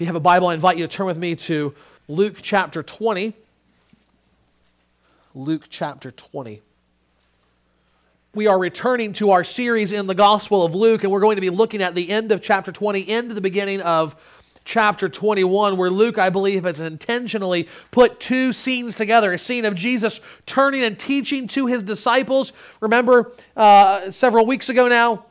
If you have a Bible, I invite you to turn with me to Luke chapter 20. Luke chapter 20. We are returning to our series in the Gospel of Luke, and we're going to be looking at the end of chapter 20 into the beginning of chapter 21, where Luke, I believe, has intentionally put two scenes together a scene of Jesus turning and teaching to his disciples. Remember, uh, several weeks ago now,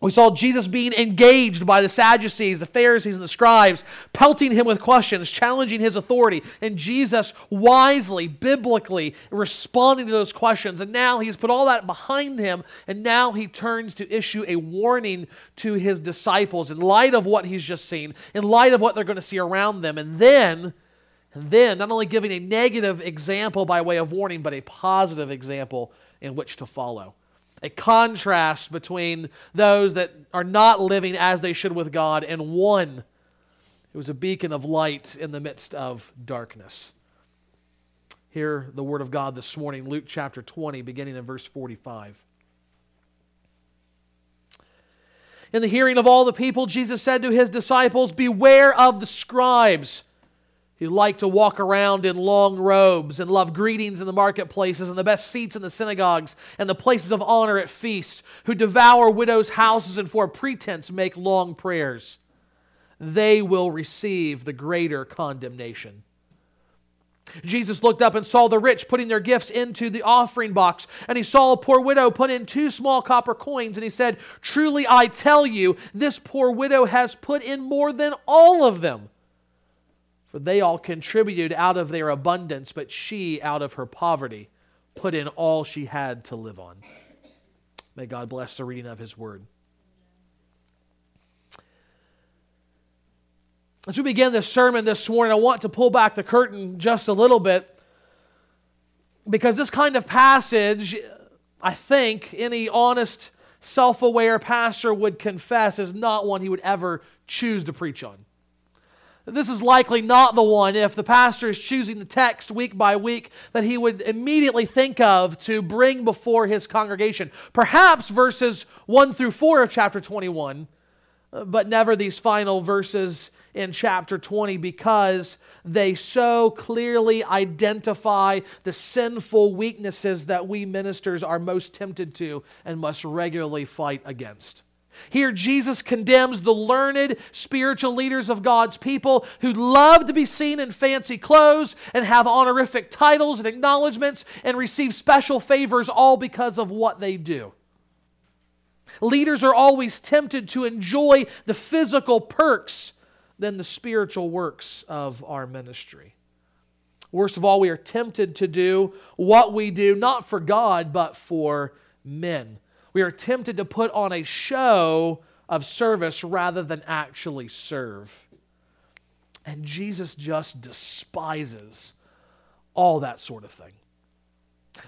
we saw Jesus being engaged by the Sadducees, the Pharisees, and the scribes, pelting him with questions, challenging his authority, and Jesus wisely, biblically responding to those questions. And now he's put all that behind him, and now he turns to issue a warning to his disciples in light of what he's just seen, in light of what they're going to see around them. And then, and then, not only giving a negative example by way of warning, but a positive example in which to follow a contrast between those that are not living as they should with God and one who is a beacon of light in the midst of darkness. Hear the word of God this morning, Luke chapter 20, beginning in verse 45. In the hearing of all the people, Jesus said to his disciples, Beware of the scribes who like to walk around in long robes and love greetings in the marketplaces and the best seats in the synagogues and the places of honor at feasts, who devour widows' houses and for pretense make long prayers. They will receive the greater condemnation. Jesus looked up and saw the rich putting their gifts into the offering box, and he saw a poor widow put in two small copper coins, and he said, Truly I tell you, this poor widow has put in more than all of them for they all contributed out of their abundance, but she, out of her poverty, put in all she had to live on. May God bless the reading of his word. As we begin this sermon this morning, I want to pull back the curtain just a little bit because this kind of passage, I think, any honest, self aware pastor would confess is not one he would ever choose to preach on. This is likely not the one, if the pastor is choosing the text week by week, that he would immediately think of to bring before his congregation. Perhaps verses 1 through 4 of chapter 21, uh, but never these final verses in chapter 20 because they so clearly identify the sinful weaknesses that we ministers are most tempted to and must regularly fight against. Here, Jesus condemns the learned spiritual leaders of God's people who love to be seen in fancy clothes and have honorific titles and acknowledgments and receive special favors all because of what they do. Leaders are always tempted to enjoy the physical perks than the spiritual works of our ministry. Worst of all, we are tempted to do what we do not for God, but for men we are tempted to put on a show of service rather than actually serve. And Jesus just despises all that sort of thing.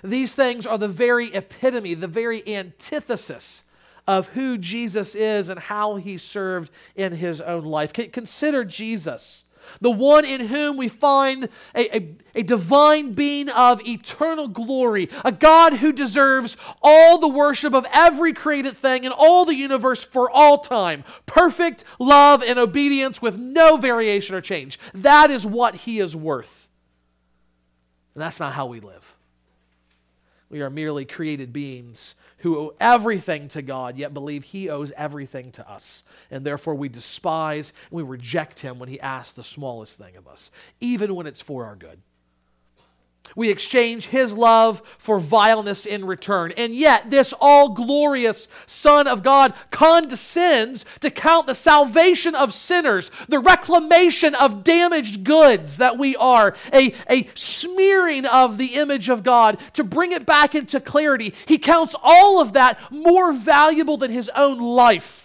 These things are the very epitome, the very antithesis of who Jesus is and how he served in his own life. Consider Jesus the one in whom we find a, a, a, divine being of eternal glory, a God who deserves all the worship of every created thing in all the universe for all time. Perfect love and obedience with no variation or change. That is what he is worth. And that's not how we live. We are merely created beings who owe everything to God, yet believe he owes everything to us. And therefore we despise and we reject him when he asks the smallest thing of us, even when it's for our good. We exchange his love for vileness in return. And yet, this all glorious Son of God condescends to count the salvation of sinners, the reclamation of damaged goods that we are, a, a smearing of the image of God to bring it back into clarity. He counts all of that more valuable than his own life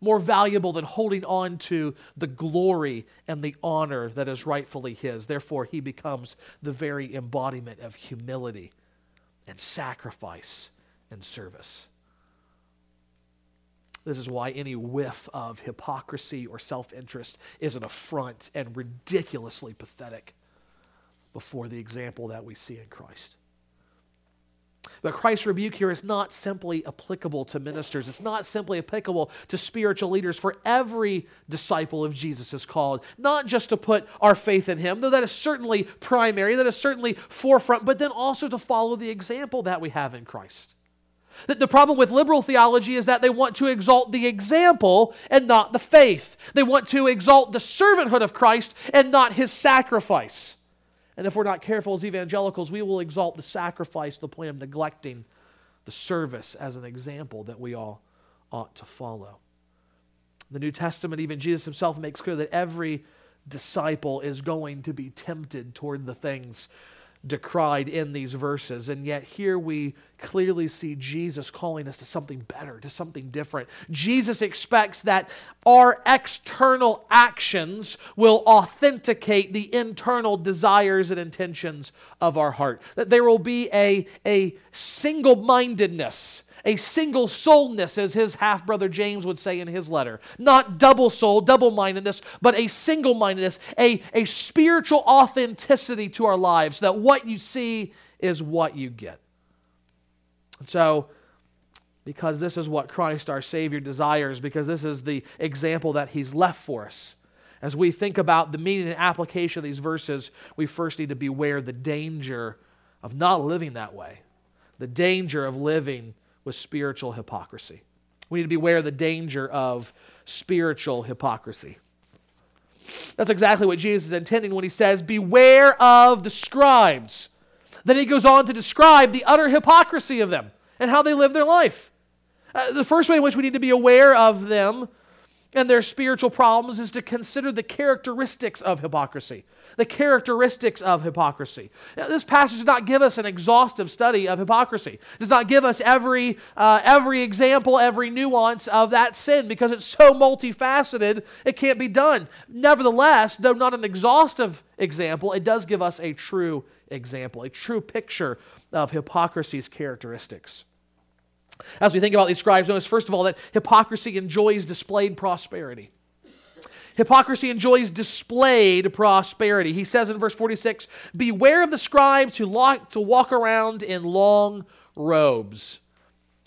more valuable than holding on to the glory and the honor that is rightfully his. Therefore, he becomes the very embodiment of humility and sacrifice and service. This is why any whiff of hypocrisy or self interest is an affront and ridiculously pathetic before the example that we see in Christ. But Christ's rebuke here is not simply applicable to ministers. It's not simply applicable to spiritual leaders, for every disciple of Jesus is called, not just to put our faith in him, though that is certainly primary, that is certainly forefront, but then also to follow the example that we have in Christ. The problem with liberal theology is that they want to exalt the example and not the faith. They want to exalt the servanthood of Christ and not his sacrifice. And if we're not careful as evangelicals, we will exalt the sacrifice, to the point of neglecting the service as an example that we all ought to follow. The New Testament, even Jesus himself makes clear that every disciple is going to be tempted toward the things decried in these verses. And yet, here we clearly see Jesus calling us to something better, to something different. Jesus expects that our external actions will authenticate the internal desires and intentions of our heart, that there will be a, a single mindedness a single souledness, as his half brother James would say in his letter. Not double soul, double mindedness, but a single mindedness, a, a spiritual authenticity to our lives, that what you see is what you get. So, because this is what Christ our Savior desires, because this is the example that He's left for us. As we think about the meaning and application of these verses, we first need to beware the danger of not living that way, the danger of living with spiritual hypocrisy. We need to beware of the danger of spiritual hypocrisy. That's exactly what Jesus is intending when he says, Beware of the scribes. Then he goes on to describe the utter hypocrisy of them and how they live their life. Uh, the first way in which we need to be aware of them and their spiritual problems is to consider the characteristics of hypocrisy. The characteristics of hypocrisy. Now, this passage does not give us an exhaustive study of hypocrisy. It does not give us every, uh, every example, every nuance of that sin because it's so multifaceted, it can't be done. Nevertheless, though not an exhaustive example, it does give us a true example, a true picture of hypocrisy's characteristics. As we think about these scribes, notice first of all that hypocrisy enjoys displayed prosperity. Hypocrisy enjoys displayed prosperity. He says in verse 46 Beware of the scribes who like to walk around in long robes.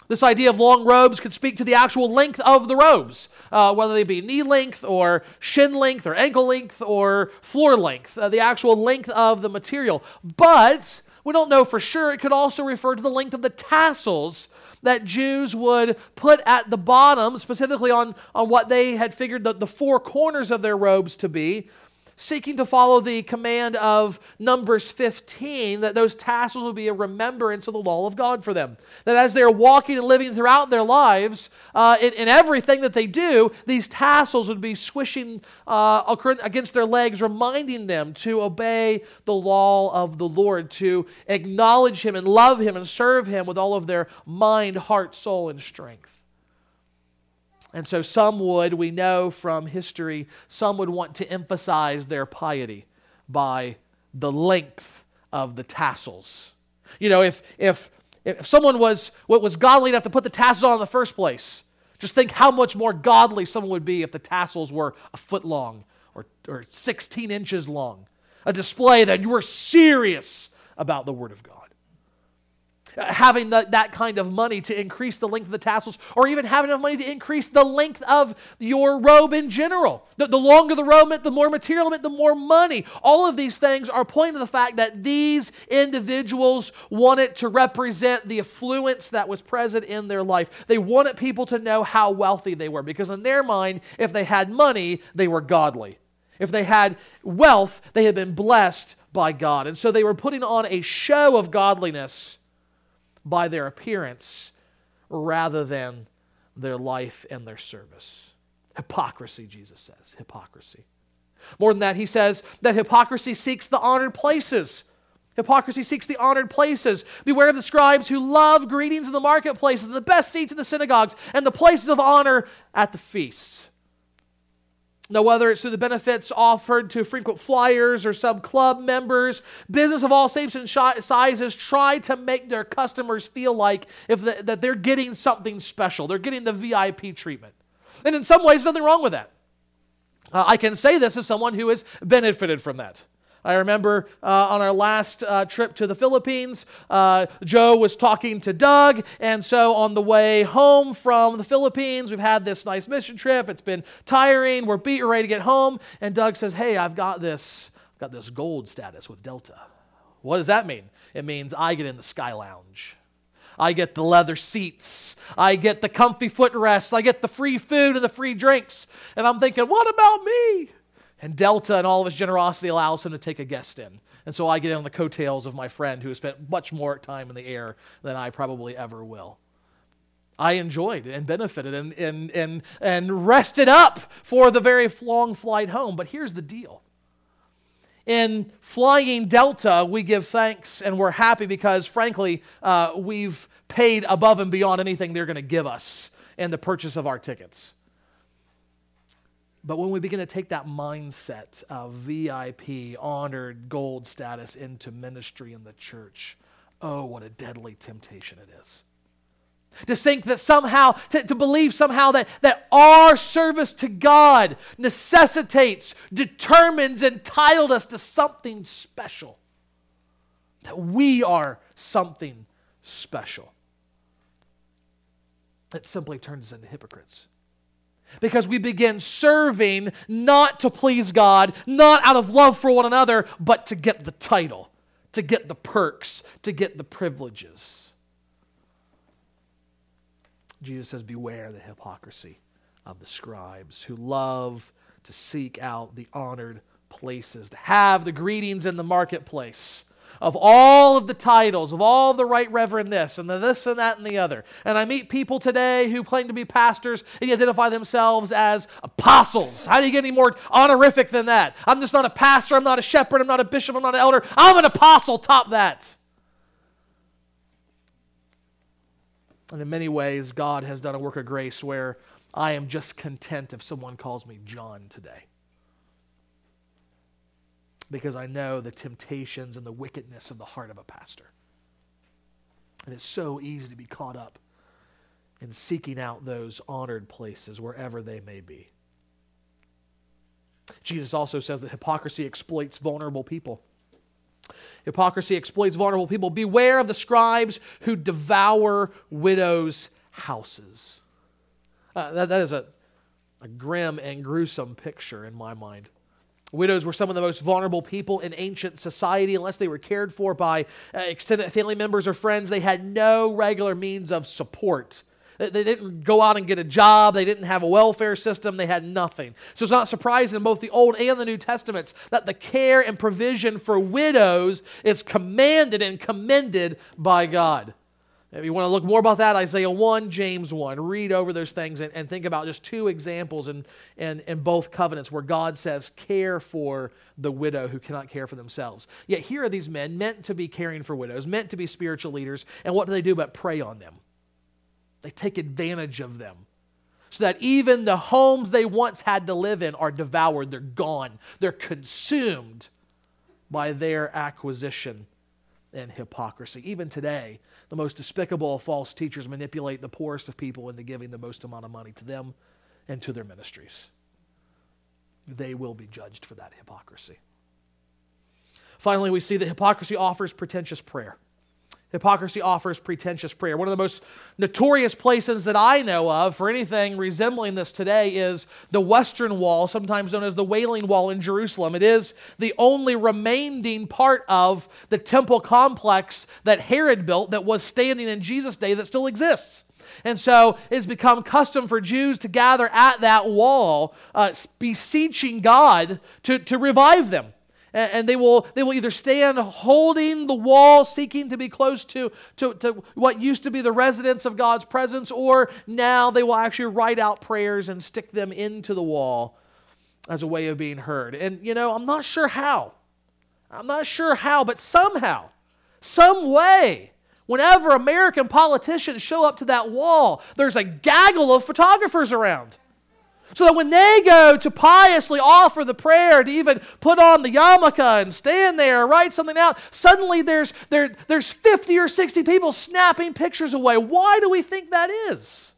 This idea of long robes could speak to the actual length of the robes, uh, whether they be knee length or shin length or ankle length or floor length, uh, the actual length of the material. But we don't know for sure. It could also refer to the length of the tassels that Jews would put at the bottom, specifically on, on what they had figured the, the four corners of their robes to be, seeking to follow the command of Numbers 15, that those tassels would be a remembrance of the law of God for them. That as they're walking and living throughout their lives, uh, in, in, everything that they do, these tassels would be swishing uh, against their legs, reminding them to obey the law of the Lord, to acknowledge Him and love Him and serve Him with all of their mind, heart, soul, and strength. And so some would, we know from history, some would want to emphasize their piety by the length of the tassels. You know, if, if, if someone was, what was godly enough to put the tassels on in the first place, just think how much more godly someone would be if the tassels were a foot long or, or 16 inches long. A display that you were serious about the Word of God having the, that kind of money to increase the length of the tassels, or even having enough money to increase the length of your robe in general. The, the longer the robe the more material meant, the more money. All of these things are pointing to the fact that these individuals wanted to represent the affluence that was present in their life. They wanted people to know how wealthy they were, because in their mind, if they had money, they were godly. If they had wealth, they had been blessed by God. And so they were putting on a show of godliness by their appearance rather than their life and their service. Hypocrisy, Jesus says. Hypocrisy. More than that, he says that hypocrisy seeks the honored places. Hypocrisy seeks the honored places. Beware of the scribes who love greetings in the marketplaces, the best seats in the synagogues, and the places of honor at the feasts. Now, whether it's through the benefits offered to frequent flyers or some club members, business of all shapes and sizes try to make their customers feel like if the, that they're getting something special. They're getting the VIP treatment. And in some ways, nothing wrong with that. Uh, I can say this as someone who has benefited from that. I remember uh, on our last uh, trip to the Philippines, uh, Joe was talking to Doug. And so on the way home from the Philippines, we've had this nice mission trip. It's been tiring. We're beat, ready to get home. And Doug says, Hey, I've got this, I've got this gold status with Delta. What does that mean? It means I get in the Sky Lounge. I get the leather seats. I get the comfy footrests. I get the free food and the free drinks. And I'm thinking, what about me? And Delta and all of his generosity allows him to take a guest in. And so I get in on the coattails of my friend who has spent much more time in the air than I probably ever will. I enjoyed and benefited and, and, and, and rested up for the very long flight home. But here's the deal in flying Delta, we give thanks and we're happy because, frankly, uh, we've paid above and beyond anything they're going to give us in the purchase of our tickets. But when we begin to take that mindset of VIP, honored, gold status into ministry in the church, oh, what a deadly temptation it is. To think that somehow, to, to believe somehow that, that our service to God necessitates, determines, entitled us to something special. That we are something special. It simply turns us into hypocrites. Because we begin serving not to please God, not out of love for one another, but to get the title, to get the perks, to get the privileges. Jesus says, Beware the hypocrisy of the scribes who love to seek out the honored places, to have the greetings in the marketplace of all of the titles, of all the right reverend this and the this and that and the other. And I meet people today who claim to be pastors and identify themselves as apostles. How do you get any more honorific than that? I'm just not a pastor, I'm not a shepherd, I'm not a bishop, I'm not an elder. I'm an apostle, top that. And in many ways, God has done a work of grace where I am just content if someone calls me John today. Because I know the temptations and the wickedness of the heart of a pastor. And it's so easy to be caught up in seeking out those honored places wherever they may be. Jesus also says that hypocrisy exploits vulnerable people. Hypocrisy exploits vulnerable people. Beware of the scribes who devour widows' houses. Uh, that, that is a, a grim and gruesome picture in my mind. Widows were some of the most vulnerable people in ancient society. Unless they were cared for by uh, extended family members or friends, they had no regular means of support. They didn't go out and get a job. They didn't have a welfare system. They had nothing. So it's not surprising in both the Old and the New Testaments that the care and provision for widows is commanded and commended by God. If you want to look more about that, Isaiah 1, James 1, read over those things and, and think about just two examples in, in, in both covenants where God says, care for the widow who cannot care for themselves. Yet here are these men meant to be caring for widows, meant to be spiritual leaders, and what do they do but prey on them? They take advantage of them. So that even the homes they once had to live in are devoured, they're gone, they're consumed by their acquisition and hypocrisy. Even today, the most despicable of false teachers manipulate the poorest of people into giving the most amount of money to them and to their ministries. They will be judged for that hypocrisy. Finally, we see that hypocrisy offers pretentious prayer. Hypocrisy offers pretentious prayer. One of the most notorious places that I know of for anything resembling this today is the Western Wall, sometimes known as the Wailing Wall in Jerusalem. It is the only remaining part of the temple complex that Herod built that was standing in Jesus' day that still exists. And so it's become custom for Jews to gather at that wall, uh, beseeching God to, to revive them and they will, they will either stand holding the wall, seeking to be close to, to, to what used to be the residence of God's presence, or now they will actually write out prayers and stick them into the wall as a way of being heard. And, you know, I'm not sure how. I'm not sure how, but somehow, some way, whenever American politicians show up to that wall, there's a gaggle of photographers around. So that when they go to piously offer the prayer, to even put on the yarmulke and stand there write something out, suddenly there's, there, there's 50 or 60 people snapping pictures away. Why do we think that is?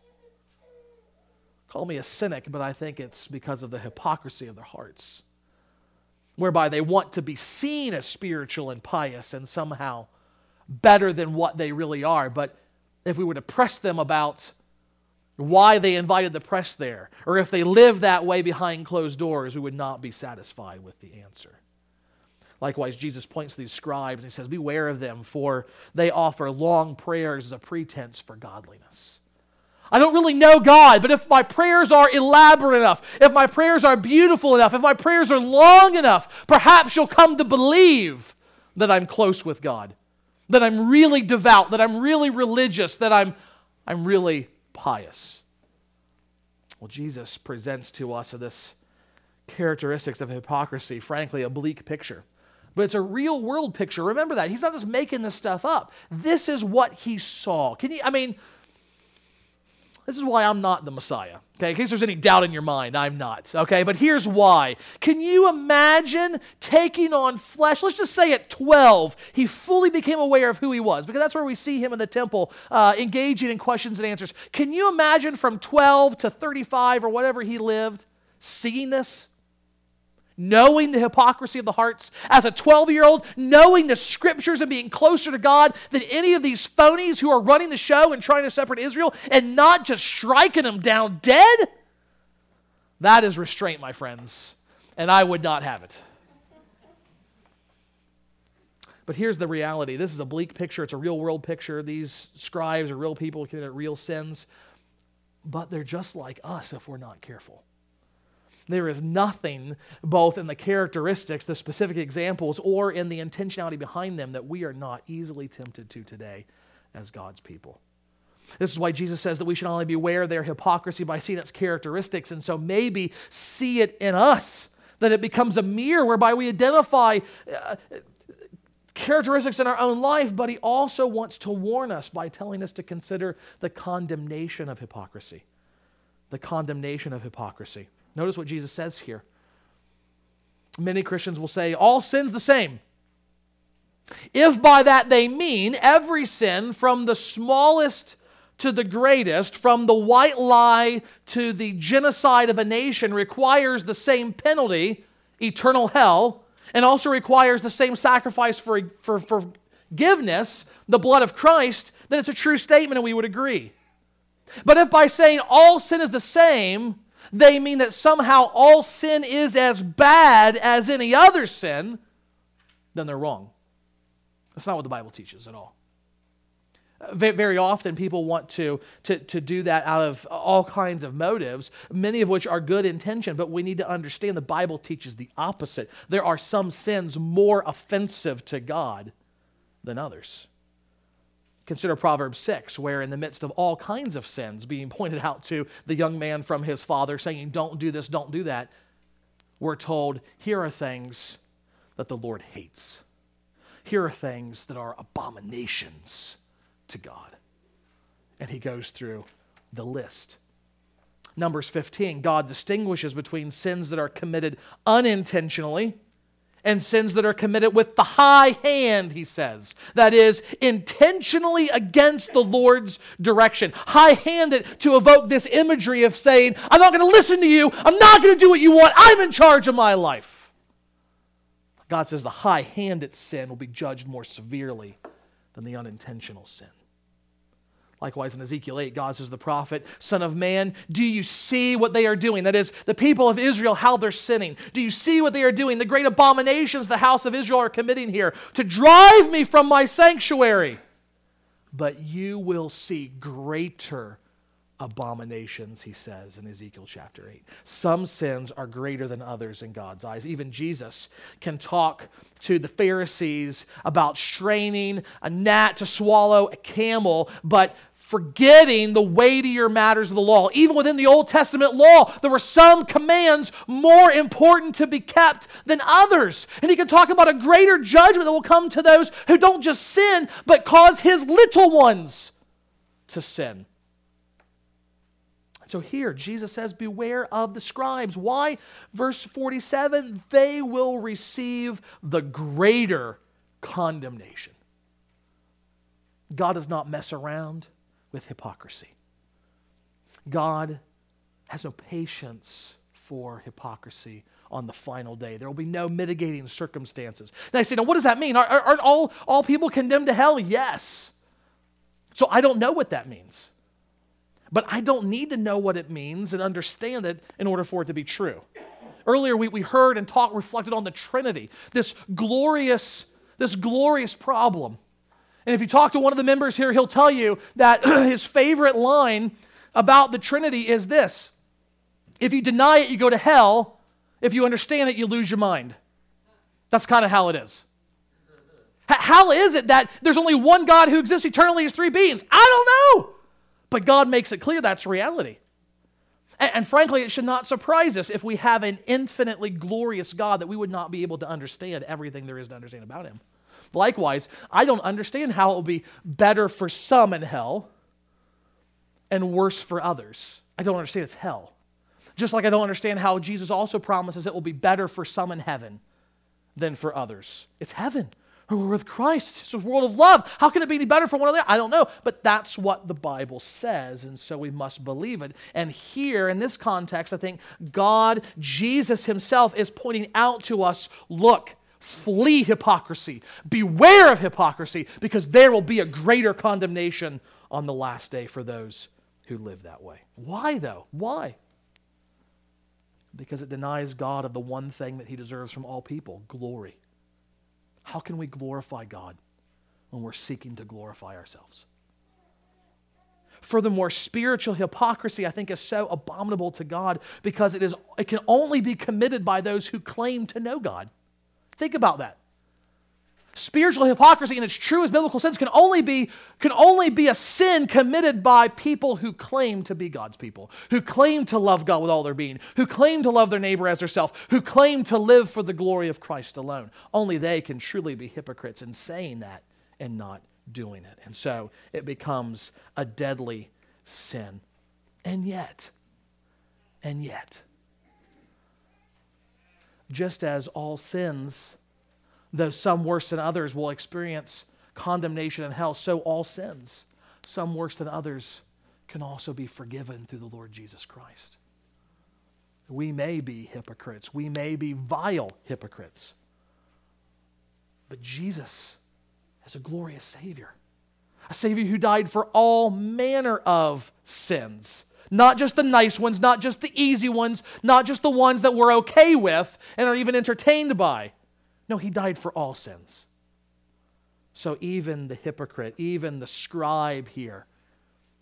Call me a cynic, but I think it's because of the hypocrisy of their hearts. whereby they want to be seen as spiritual and pious and somehow better than what they really are. But if we were to press them about why they invited the press there, or if they lived that way behind closed doors, we would not be satisfied with the answer. Likewise, Jesus points to these scribes and he says, Beware of them, for they offer long prayers as a pretense for godliness. I don't really know God, but if my prayers are elaborate enough, if my prayers are beautiful enough, if my prayers are long enough, perhaps you'll come to believe that I'm close with God, that I'm really devout, that I'm really religious, that I'm, I'm really pious. Well, Jesus presents to us this characteristics of hypocrisy, frankly, a bleak picture. But it's a real world picture. Remember that. He's not just making this stuff up. This is what he saw. Can you, I mean, this is why I'm not the Messiah. Okay, in case there's any doubt in your mind, I'm not. Okay, but here's why. Can you imagine taking on flesh? Let's just say at 12, he fully became aware of who he was, because that's where we see him in the temple uh, engaging in questions and answers. Can you imagine from 12 to 35 or whatever he lived, seeing this? Knowing the hypocrisy of the hearts, as a 12 year old, knowing the scriptures and being closer to God than any of these phonies who are running the show and trying to separate Israel and not just striking them down dead? That is restraint, my friends, and I would not have it. But here's the reality this is a bleak picture, it's a real world picture. These scribes are real people committing real sins, but they're just like us if we're not careful. There is nothing, both in the characteristics, the specific examples, or in the intentionality behind them, that we are not easily tempted to today as God's people. This is why Jesus says that we should only beware their hypocrisy by seeing its characteristics, and so maybe see it in us, that it becomes a mirror whereby we identify uh, characteristics in our own life, but he also wants to warn us by telling us to consider the condemnation of hypocrisy. The condemnation of hypocrisy. Notice what Jesus says here. Many Christians will say, all sin's the same. If by that they mean every sin, from the smallest to the greatest, from the white lie to the genocide of a nation, requires the same penalty, eternal hell, and also requires the same sacrifice for, for, for forgiveness, the blood of Christ, then it's a true statement and we would agree. But if by saying all sin is the same, they mean that somehow all sin is as bad as any other sin, then they're wrong. That's not what the Bible teaches at all. Very often, people want to, to, to do that out of all kinds of motives, many of which are good intention, but we need to understand the Bible teaches the opposite. There are some sins more offensive to God than others. Consider Proverbs 6, where in the midst of all kinds of sins being pointed out to the young man from his father, saying, Don't do this, don't do that, we're told, Here are things that the Lord hates. Here are things that are abominations to God. And he goes through the list. Numbers 15, God distinguishes between sins that are committed unintentionally and sins that are committed with the high hand, he says. That is, intentionally against the Lord's direction. High handed to evoke this imagery of saying, I'm not going to listen to you. I'm not going to do what you want. I'm in charge of my life. God says the high handed sin will be judged more severely than the unintentional sin. Likewise, in Ezekiel 8, God says, The prophet, Son of man, do you see what they are doing? That is, the people of Israel, how they're sinning. Do you see what they are doing? The great abominations the house of Israel are committing here to drive me from my sanctuary. But you will see greater abominations, he says in Ezekiel chapter 8. Some sins are greater than others in God's eyes. Even Jesus can talk to the Pharisees about straining a gnat to swallow a camel, but forgetting the weightier matters of the law. Even within the Old Testament law, there were some commands more important to be kept than others. And he can talk about a greater judgment that will come to those who don't just sin, but cause his little ones to sin. So here, Jesus says, Beware of the scribes. Why? Verse 47 they will receive the greater condemnation. God does not mess around with hypocrisy. God has no patience for hypocrisy on the final day. There will be no mitigating circumstances. And I say, now what does that mean? Are, aren't all, all people condemned to hell? Yes. So I don't know what that means. But I don't need to know what it means and understand it in order for it to be true. Earlier, we, we heard and talked, reflected on the Trinity, this glorious, this glorious problem. And if you talk to one of the members here, he'll tell you that his favorite line about the Trinity is this If you deny it, you go to hell. If you understand it, you lose your mind. That's kind of how it is. How is it that there's only one God who exists eternally as three beings? I don't know. But God makes it clear that's reality. And, frankly, it should not surprise us if we have an infinitely glorious God that we would not be able to understand everything there is to understand about him. Likewise, I don't understand how it will be better for some in hell and worse for others. I don't understand it's hell. Just like I don't understand how Jesus also promises it will be better for some in heaven than for others. It's heaven who are with Christ. It's a world of love. How can it be any better for one another? I don't know. But that's what the Bible says, and so we must believe it. And here, in this context, I think God, Jesus Himself, is pointing out to us look, flee hypocrisy. Beware of hypocrisy, because there will be a greater condemnation on the last day for those who live that way. Why, though? Why? Because it denies God of the one thing that He deserves from all people glory. How can we glorify God when we're seeking to glorify ourselves? Furthermore, spiritual hypocrisy, I think, is so abominable to God because it, is, it can only be committed by those who claim to know God. Think about that. Spiritual hypocrisy in its truest biblical sense can only be, can only be a sin committed by people who claim to be God's people, who claim to love God with all their being, who claim to love their neighbor as herself, who claim to live for the glory of Christ alone. Only they can truly be hypocrites in saying that and not doing it. And so it becomes a deadly sin. And yet, and yet, just as all sins though some worse than others will experience condemnation in hell, so all sins, some worse than others, can also be forgiven through the Lord Jesus Christ. We may be hypocrites, we may be vile hypocrites, but Jesus is a glorious Savior. A Savior who died for all manner of sins. Not just the nice ones, not just the easy ones, not just the ones that we're okay with and are even entertained by no, he died for all sins. So even the hypocrite, even the scribe here,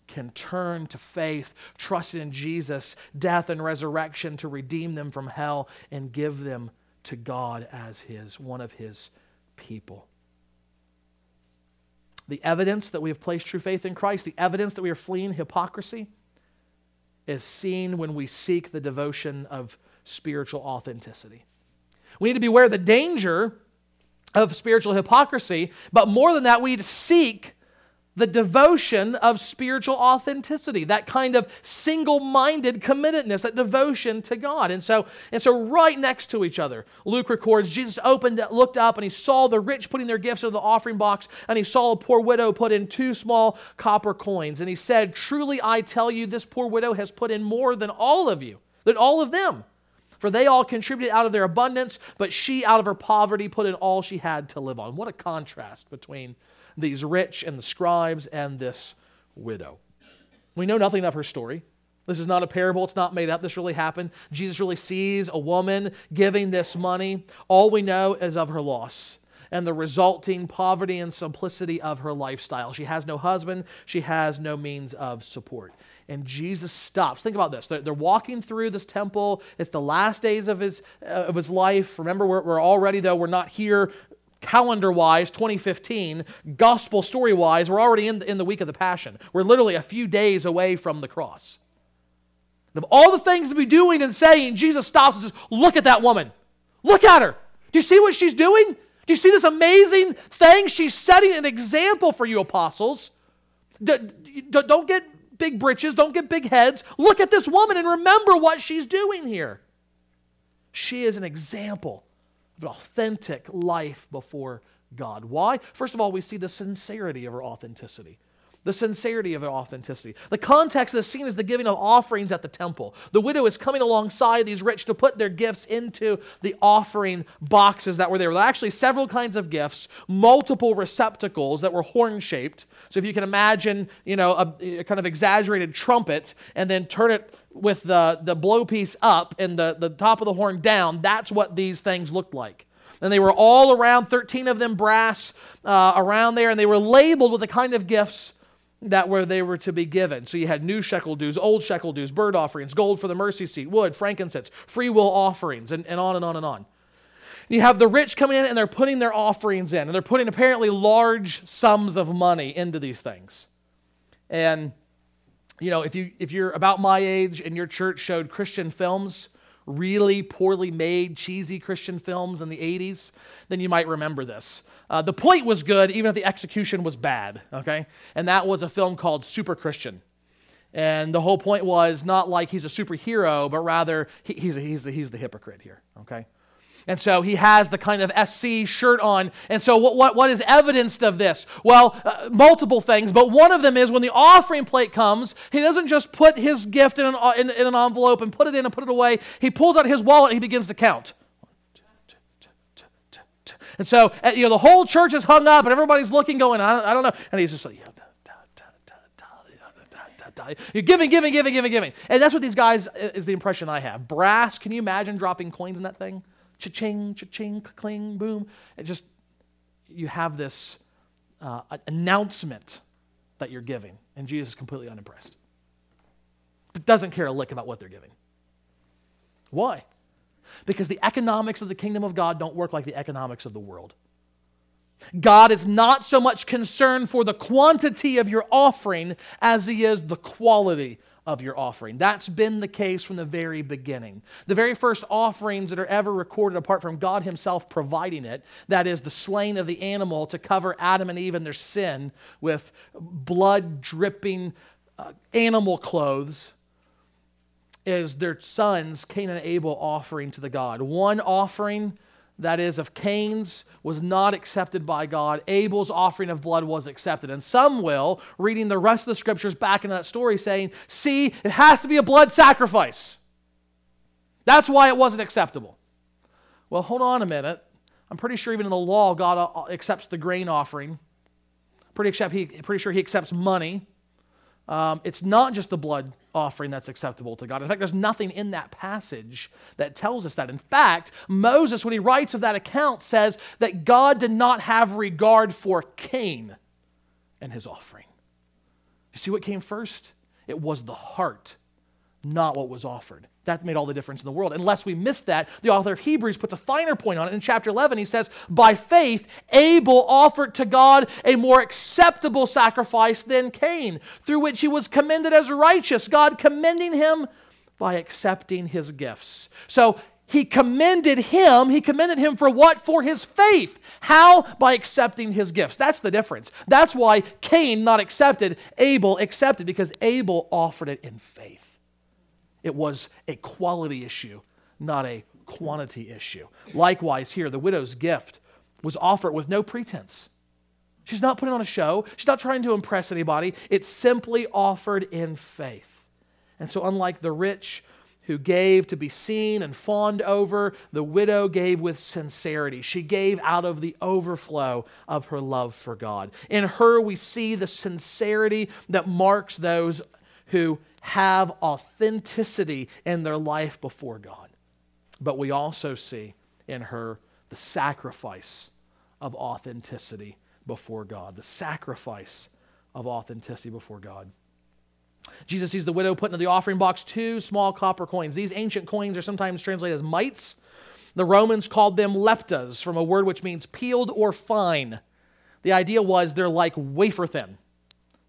can turn to faith, trust in Jesus' death and resurrection to redeem them from hell and give them to God as his, one of his people. The evidence that we have placed true faith in Christ, the evidence that we are fleeing hypocrisy, is seen when we seek the devotion of spiritual authenticity. We need to be aware of the danger of spiritual hypocrisy, but more than that, we need to seek the devotion of spiritual authenticity, that kind of single-minded committedness, that devotion to God. And so, and so right next to each other, Luke records, Jesus opened, looked up, and he saw the rich putting their gifts into the offering box, and he saw a poor widow put in two small copper coins. And he said, Truly I tell you, this poor widow has put in more than all of you, than all of them. For they all contributed out of their abundance, but she out of her poverty put in all she had to live on. What a contrast between these rich and the scribes and this widow. We know nothing of her story. This is not a parable. It's not made up. This really happened. Jesus really sees a woman giving this money. All we know is of her loss and the resulting poverty and simplicity of her lifestyle. She has no husband, she has no means of support and Jesus stops. Think about this. They're, they're, walking through this temple. It's the last days of his, uh, of his life. Remember, we're, we're already, though, we're not here calendar wise, 2015, gospel story wise, we're already in the, in the week of the Passion. We're literally a few days away from the cross. And of all the things to be doing and saying, Jesus stops and says, Look at that woman. Look at her. Do you see what she's doing? Do you see this amazing thing? She's setting an example for you, apostles. Don't get big britches, don't get big heads. Look at this woman and remember what she's doing here. She is an example authentic life before God. Why? First of all, we see the sincerity of her authenticity. The sincerity of authenticity. The context of the scene is the giving of offerings at the temple. The widow is coming alongside these rich to put their gifts into the offering boxes that were there. There were actually several kinds of gifts, multiple receptacles that were horn shaped. So if you can imagine, you know, a, a, kind of exaggerated trumpet and then turn it with the, the blowpiece up and the, the top of the horn down, that's what these things looked like. And they were all around, 13 of them brass uh, around there, and they were labeled with the kind of gifts that where they were to be given. So you had new shekel dues, old shekel dues, burnt offerings, gold for the mercy seat, wood, frankincense, free will offerings, and, and on and on and on. And you have the rich coming in and they're putting their offerings in, and they're putting apparently large sums of money into these things. And you know, if you if you're about my age and your church showed Christian films, really poorly made, cheesy Christian films in the 80s, then you might remember this. Uh, the point was good, even if the execution was bad, okay? And that was a film called Super Christian. And the whole point was not like he's a superhero, but rather he, he's, a, he's, the, he's the hypocrite here, okay? And so he has the kind of SC shirt on. And so, what, what, what is evidenced of this? Well, uh, multiple things, but one of them is when the offering plate comes, he doesn't just put his gift in an, in, in an envelope and put it in and put it away. He pulls out his wallet and he begins to count. And so, uh, you know, the whole church is hung up and everybody's looking, going, I don't, I don't know. And he's just like, you're giving, giving, giving, giving, giving. And that's what these guys uh, is the impression I have. Brass, can you imagine dropping coins in that thing? Cha-ching, cha-ching, cling, boom. It just, you have this uh, announcement that you're giving, and Jesus is completely unimpressed. It Doesn't care a lick about what they're giving. Why? because the economics of the kingdom of God don't work like the economics of the world. God is not so much concerned for the quantity of your offering as he is the quality of your offering. That's been the case from the very beginning. The very first offerings that are ever recorded apart from God himself providing it, that is the slaying of the animal to cover Adam and Eve and their sin with blood dripping uh, animal clothes is their sons, Cain and Abel, offering to the God. One offering, that is of Cain's, was not accepted by God. Abel's offering of blood was accepted. And some will, reading the rest of the scriptures back in that story, saying, see, it has to be a blood sacrifice. That's why it wasn't acceptable. Well, hold on a minute. I'm pretty sure even in the law, God uh, accepts the grain offering. Pretty, accept, he, pretty sure he accepts money. Um, it's not just the blood offering that's acceptable to God. In fact, there's nothing in that passage that tells us that. In fact, Moses, when he writes of that account, says that God did not have regard for Cain and his offering. You see what came first? It was the heart, not what was offered. That made all the difference in the world. Unless we missed that, the author of Hebrews puts a finer point on it. In chapter 11, he says, By faith, Abel offered to God a more acceptable sacrifice than Cain, through which he was commended as righteous, God commending him by accepting his gifts. So he commended him. He commended him for what? For his faith. How? By accepting his gifts. That's the difference. That's why Cain not accepted, Abel accepted, because Abel offered it in faith. It was a quality issue, not a quantity issue. Likewise, here, the widow's gift was offered with no pretense. She's not putting on a show, she's not trying to impress anybody. It's simply offered in faith. And so, unlike the rich, who gave to be seen and fawned over, the widow gave with sincerity. She gave out of the overflow of her love for God. In her, we see the sincerity that marks those who have authenticity in their life before God. But we also see in her the sacrifice of authenticity before God. The sacrifice of authenticity before God. Jesus sees the widow put into the offering box two small copper coins. These ancient coins are sometimes translated as mites. The Romans called them leptas, from a word which means peeled or fine. The idea was they're like wafer thin.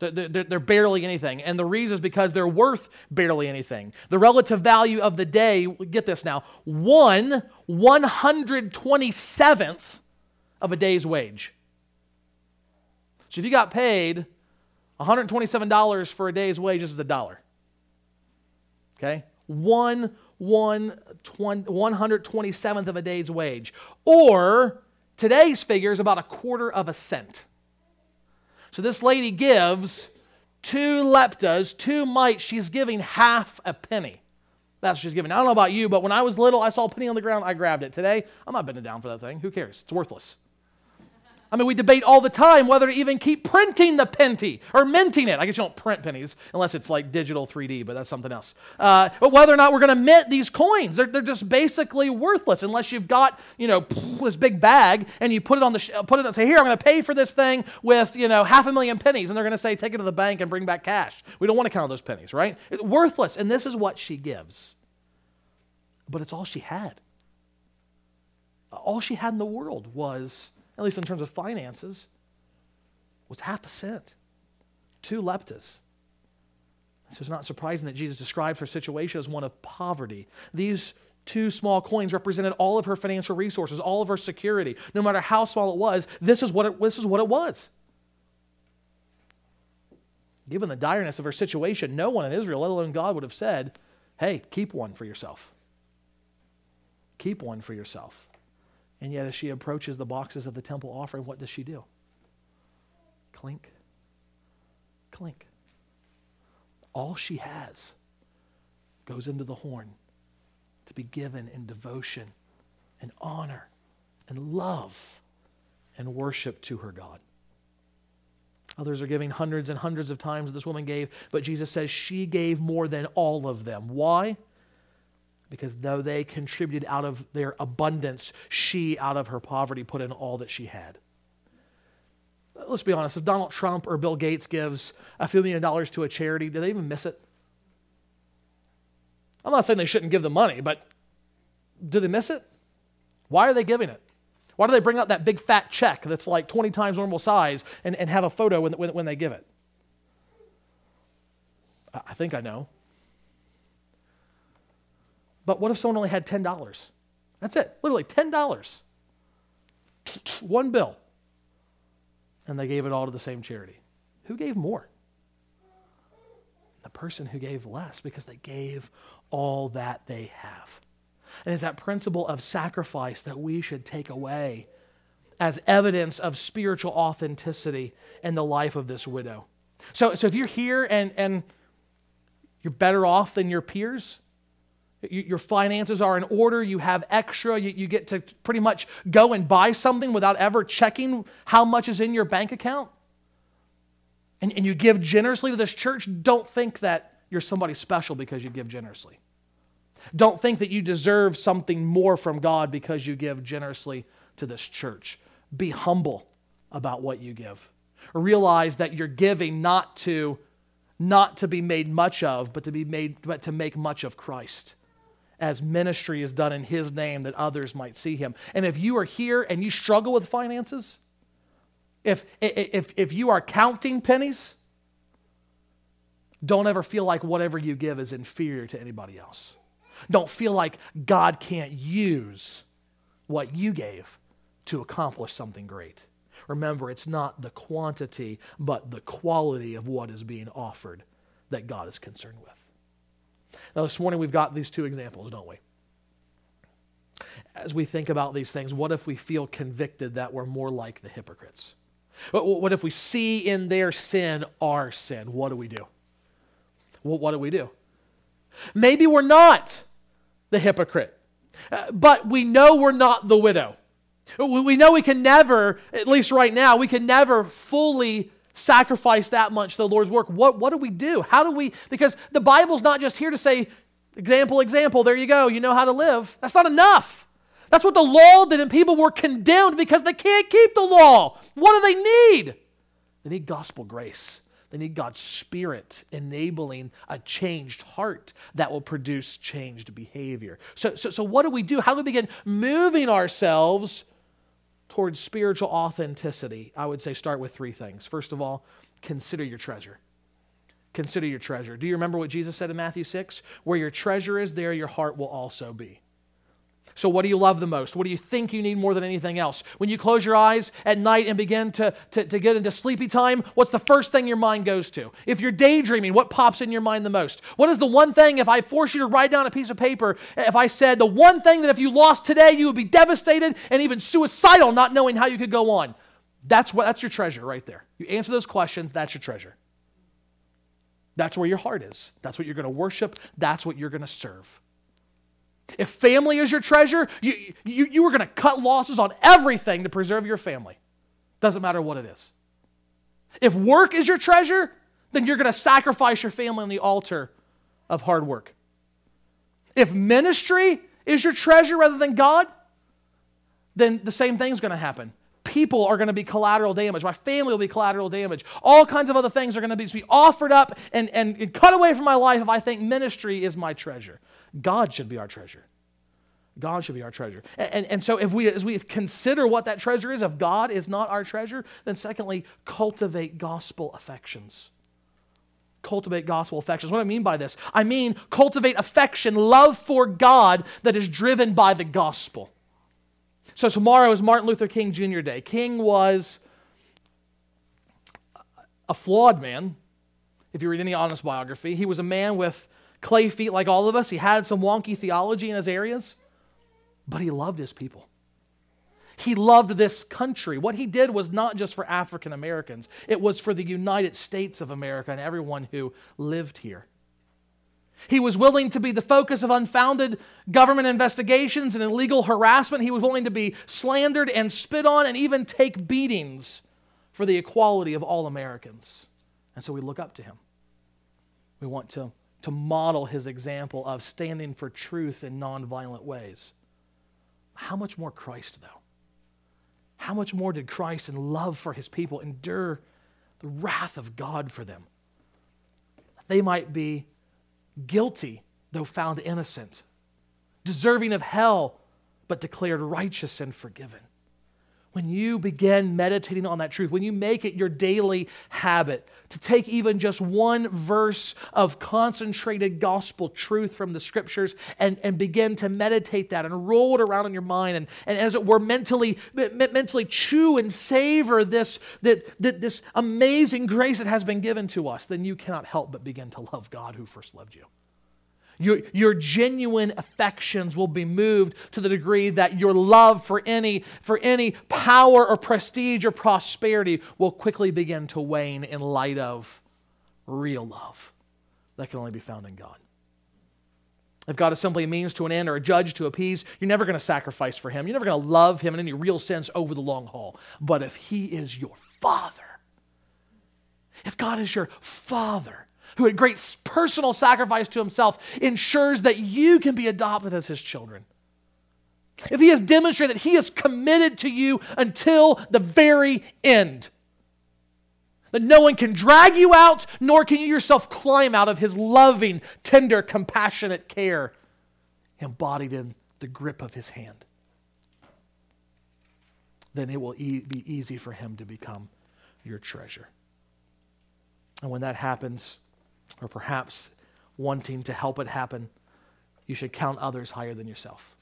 They're barely anything. And the reason is because they're worth barely anything. The relative value of the day, get this now, one 127th of a day's wage. So if you got paid $127 for a day's wage, this is a dollar. Okay? One, one, 127th of a day's wage. Or today's figure is about a quarter of a cent. So this lady gives two leptas, two mites, she's giving half a penny. That's what she's giving. I don't know about you, but when I was little, I saw a penny on the ground, I grabbed it. Today, I'm not bending down for that thing. Who cares? It's worthless. I mean, we debate all the time whether to even keep printing the penny or minting it. I guess you don't print pennies unless it's like digital 3D, but that's something else. Uh, but whether or not we're going to mint these coins, they're, they're just basically worthless unless you've got, you know, this big bag and you put it on the, sh- put it and say, here, I'm going to pay for this thing with, you know, half a million pennies. And they're going to say, take it to the bank and bring back cash. We don't want to count those pennies, right? It's worthless. And this is what she gives. But it's all she had. All she had in the world was at least in terms of finances, was half a cent, two leptas. So it's not surprising that Jesus describes her situation as one of poverty. These two small coins represented all of her financial resources, all of her security. No matter how small it was, this is what it, this is what it was. Given the direness of her situation, no one in Israel, let alone God, would have said, Hey, keep one for yourself. Keep one for yourself. And yet, as she approaches the boxes of the temple offering, what does she do? Clink, clink. All she has goes into the horn to be given in devotion and honor and love and worship to her God. Others are giving hundreds and hundreds of times this woman gave, but Jesus says she gave more than all of them. Why? Because though they contributed out of their abundance, she, out of her poverty, put in all that she had. Let's be honest, if Donald Trump or Bill Gates gives a few million dollars to a charity, do they even miss it? I'm not saying they shouldn't give the money, but do they miss it? Why are they giving it? Why do they bring out that big fat check that's like 20 times normal size and, and have a photo when, when, when they give it? I think I know. But what if someone only had $10? That's it, literally $10. One bill. And they gave it all to the same charity. Who gave more? The person who gave less because they gave all that they have. And it's that principle of sacrifice that we should take away as evidence of spiritual authenticity in the life of this widow. So, so if you're here and, and you're better off than your peers, your finances are in order, you have extra, you, you get to pretty much go and buy something without ever checking how much is in your bank account. And, and you give generously to this church, don't think that you're somebody special because you give generously. Don't think that you deserve something more from God because you give generously to this church. Be humble about what you give. Realize that you're giving not to not to be made much of, but to be made but to make much of Christ as ministry is done in His name that others might see Him. And if you are here and you struggle with finances, if, if, if you are counting pennies, don't ever feel like whatever you give is inferior to anybody else. Don't feel like God can't use what you gave to accomplish something great. Remember, it's not the quantity, but the quality of what is being offered that God is concerned with. Now, this morning we've got these two examples, don't we? As we think about these things, what if we feel convicted that we're more like the hypocrites? What if we see in their sin our sin? What do we do? What do we do? Maybe we're not the hypocrite, uh, but we know we're not the widow. We know we can never, at least right now, we can never fully sacrifice that much to the Lord's work. What, what do we do? How do we? Because the Bible's not just here to say, example, example, there you go, you know how to live. That's not enough. That's what the law did, and people were condemned because they can't keep the law. What do they need? They need gospel grace. They need God's Spirit enabling a changed heart that will produce changed behavior. So, so, so what do we do? How do we begin moving ourselves towards spiritual authenticity, I would say start with three things. First of all, consider your treasure. Consider your treasure. Do you remember what Jesus said in Matthew 6? Where your treasure is, there your heart will also be. So, what do you love the most? What do you think you need more than anything else? When you close your eyes at night and begin to, to, to, get into sleepy time, what's the first thing your mind goes to? If you're daydreaming, what pops in your mind the most? What is the one thing, if I force you to write down a piece of paper, if I said the one thing that if you lost today, you would be devastated and even suicidal, not knowing how you could go on? That's, what, that's your treasure right there. You answer those questions, that's your treasure. That's where your heart is. That's what you're going to worship. That's what you're going to serve. If family is your treasure, you, you, you are going to cut losses on everything to preserve your family. Doesn't matter what it is. If work is your treasure, then you're going to sacrifice your family on the altar of hard work. If ministry is your treasure rather than God, then the same thing's going to happen. People are going to be collateral damage. My family will be collateral damage. All kinds of other things are going to be, be offered up and, and, and cut away from my life if I think ministry is my treasure. God should be our treasure. God should be our treasure. And, and, and, so if we as we consider what that treasure is, if God is not our treasure, then secondly, cultivate gospel affections. Cultivate gospel affections. What do I mean by this? I mean cultivate affection, love for God that is driven by the gospel. So tomorrow is Martin Luther King Jr. Day. King was a flawed man, if you read any honest biography. He was a man with clay feet like all of us. He had some wonky theology in his areas, but he loved his people. He loved this country. What he did was not just for African Americans, it was for the United States of America and everyone who lived here. He was willing to be the focus of unfounded government investigations and illegal harassment. He was willing to be slandered and spit on and even take beatings for the equality of all Americans. And so we look up to him. We want to, to model his example of standing for truth in nonviolent ways. How much more Christ, though? How much more did Christ, in love for his people, endure the wrath of God for them? They might be guilty, though found innocent, deserving of hell, but declared righteous and forgiven when you begin meditating on that truth, when you make it your daily habit to take even just one verse of concentrated gospel truth from the scriptures and, and begin to meditate that and roll it around in your mind and, and as it were mentally, mentally chew and savor this, that, that this amazing grace that has been given to us, then you cannot help but begin to love God who first loved you. Your, your genuine affections will be moved to the degree that your love for any, for any power or prestige or prosperity will quickly begin to wane in light of real love that can only be found in God. If God is simply a means to an end or a judge to appease, you're never going to sacrifice for him. You're never going to love him in any real sense over the long haul. But if he is your father, if God is your father, who at great personal sacrifice to himself ensures that you can be adopted as his children. If he has demonstrated that he is committed to you until the very end, that no one can drag you out, nor can you yourself climb out of his loving, tender, compassionate care embodied in the grip of his hand, then it will e- be easy for him to become your treasure. And when that happens, or perhaps wanting to help it happen, you should count others higher than yourself.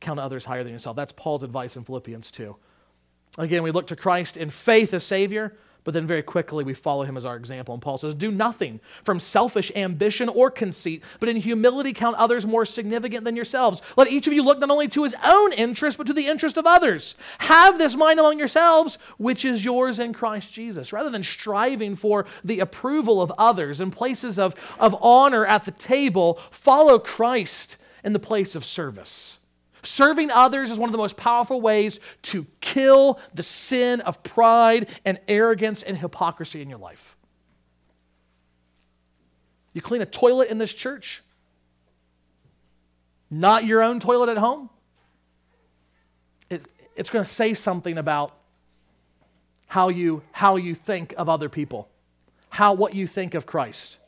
Count others higher than yourself. That's Paul's advice in Philippians 2. Again, we look to Christ in faith as Savior, but then very quickly we follow him as our example. And Paul says, Do nothing from selfish ambition or conceit, but in humility count others more significant than yourselves. Let each of you look not only to his own interest, but to the interest of others. Have this mind among yourselves, which is yours in Christ Jesus. Rather than striving for the approval of others in places of, of honor at the table, follow Christ in the place of service. Serving others is one of the most powerful ways to kill the sin of pride and arrogance and hypocrisy in your life. You clean a toilet in this church, not your own toilet at home. It, it's going to say something about how you, how you think of other people, how what you think of Christ.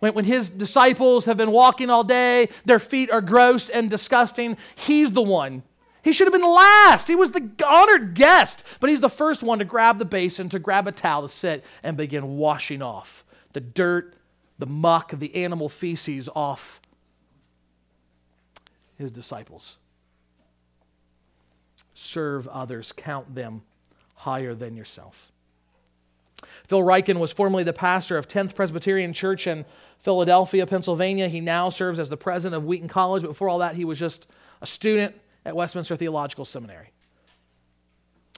When, when his disciples have been walking all day, their feet are gross and disgusting, he's the one. He should have been last. He was the honored guest, but he's the first one to grab the basin, to grab a towel, to sit and begin washing off the dirt, the muck, the animal feces off his disciples. Serve others, count them higher than yourself. Phil Ryken was formerly the pastor of 10th Presbyterian Church in Philadelphia, Pennsylvania. He now serves as the president of Wheaton College, but before all that, he was just a student at Westminster Theological Seminary.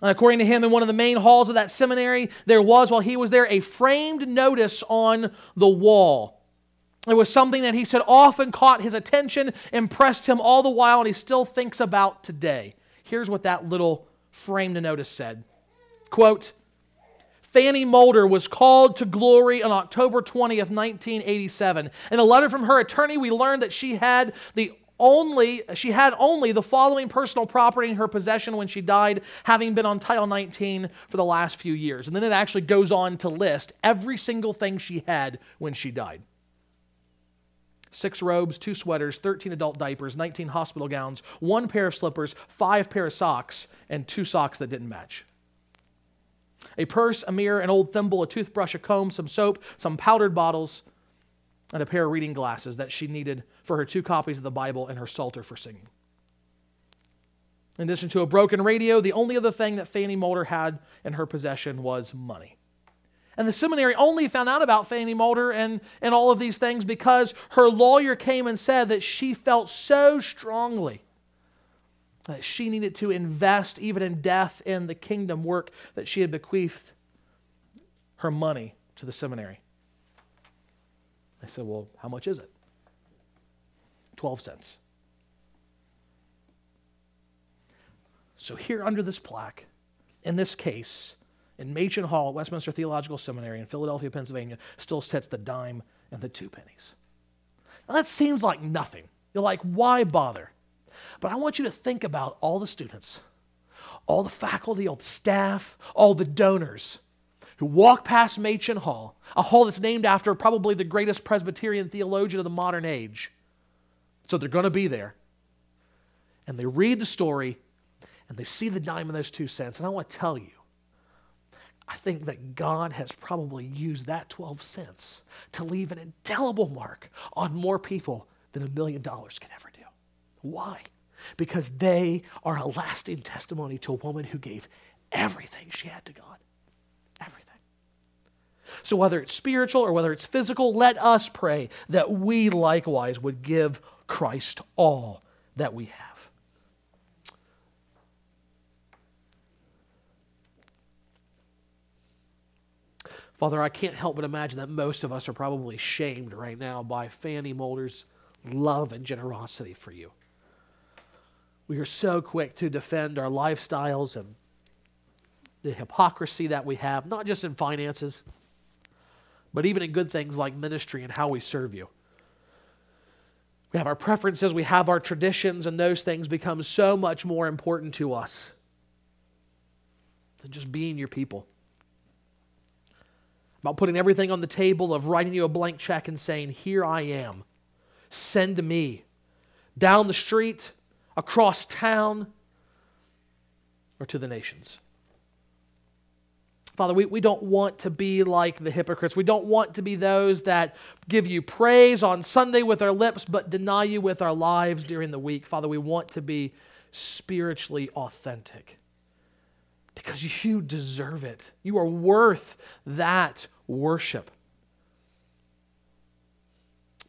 And according to him, in one of the main halls of that seminary, there was, while he was there, a framed notice on the wall. It was something that he said often caught his attention, impressed him all the while, and he still thinks about today. Here's what that little framed notice said Quote, Fanny Mulder was called to glory on October 20th, 1987. In a letter from her attorney, we learned that she had the only she had only the following personal property in her possession when she died, having been on Title 19 for the last few years. And then it actually goes on to list every single thing she had when she died. Six robes, two sweaters, 13 adult diapers, 19 hospital gowns, one pair of slippers, five pair of socks, and two socks that didn't match a purse, a mirror, an old thimble, a toothbrush, a comb, some soap, some powdered bottles, and a pair of reading glasses that she needed for her two copies of the Bible and her psalter for singing. In addition to a broken radio, the only other thing that Fanny Mulder had in her possession was money. And the seminary only found out about Fanny Mulder and, and all of these things because her lawyer came and said that she felt so strongly that she needed to invest, even in death, in the kingdom work that she had bequeathed her money to the seminary. I said, Well, how much is it? 12 cents. So, here under this plaque, in this case, in Machen Hall at Westminster Theological Seminary in Philadelphia, Pennsylvania, still sits the dime and the two pennies. Now, that seems like nothing. You're like, why bother? But I want you to think about all the students, all the faculty, all the staff, all the donors who walk past Machen Hall, a hall that's named after probably the greatest Presbyterian theologian of the modern age. So they're going to be there. And they read the story and they see the dime and those two cents. And I want to tell you, I think that God has probably used that 12 cents to leave an indelible mark on more people than a million dollars can ever. Why? because they are a lasting testimony to a woman who gave everything she had to God. Everything. So, whether it's spiritual or whether it's physical, let us pray that we likewise would give Christ all that we have. Father, I can't help but imagine that most of us are probably shamed right now by Fanny Mulder's love and generosity for you. We are so quick to defend our lifestyles and the hypocrisy that we have, not just in finances, but even in good things like ministry and how we serve you. We have our preferences, we have our traditions, and those things become so much more important to us than just being your people. About putting everything on the table, of writing you a blank check and saying, Here I am, send me. Down the street, across town, or to the nations. Father, we, we don't want to be like the hypocrites. We don't want to be those that give you praise on Sunday with our lips, but deny you with our lives during the week. Father, we want to be spiritually authentic because you deserve it. You are worth that worship.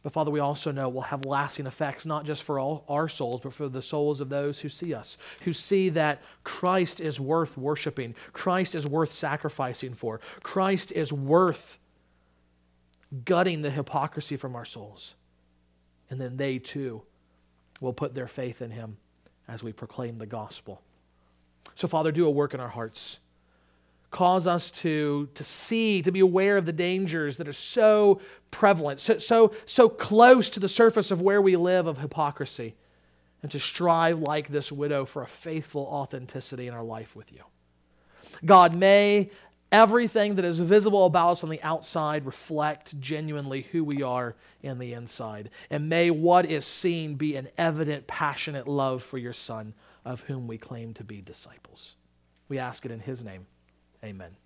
But Father, we also know will have lasting effects, not just for all our souls, but for the souls of those who see us, who see that Christ is worth worshiping, Christ is worth sacrificing for, Christ is worth gutting the hypocrisy from our souls. And then they too will put their faith in him as we proclaim the gospel. So, Father, do a work in our hearts cause us to, to see, to be aware of the dangers that are so prevalent, so, so, so close to the surface of where we live of hypocrisy, and to strive like this widow for a faithful authenticity in our life with you. God, may everything that is visible about us on the outside reflect genuinely who we are in the inside. And may what is seen be an evident, passionate love for your Son, of whom we claim to be disciples. We ask it in his name. Amen.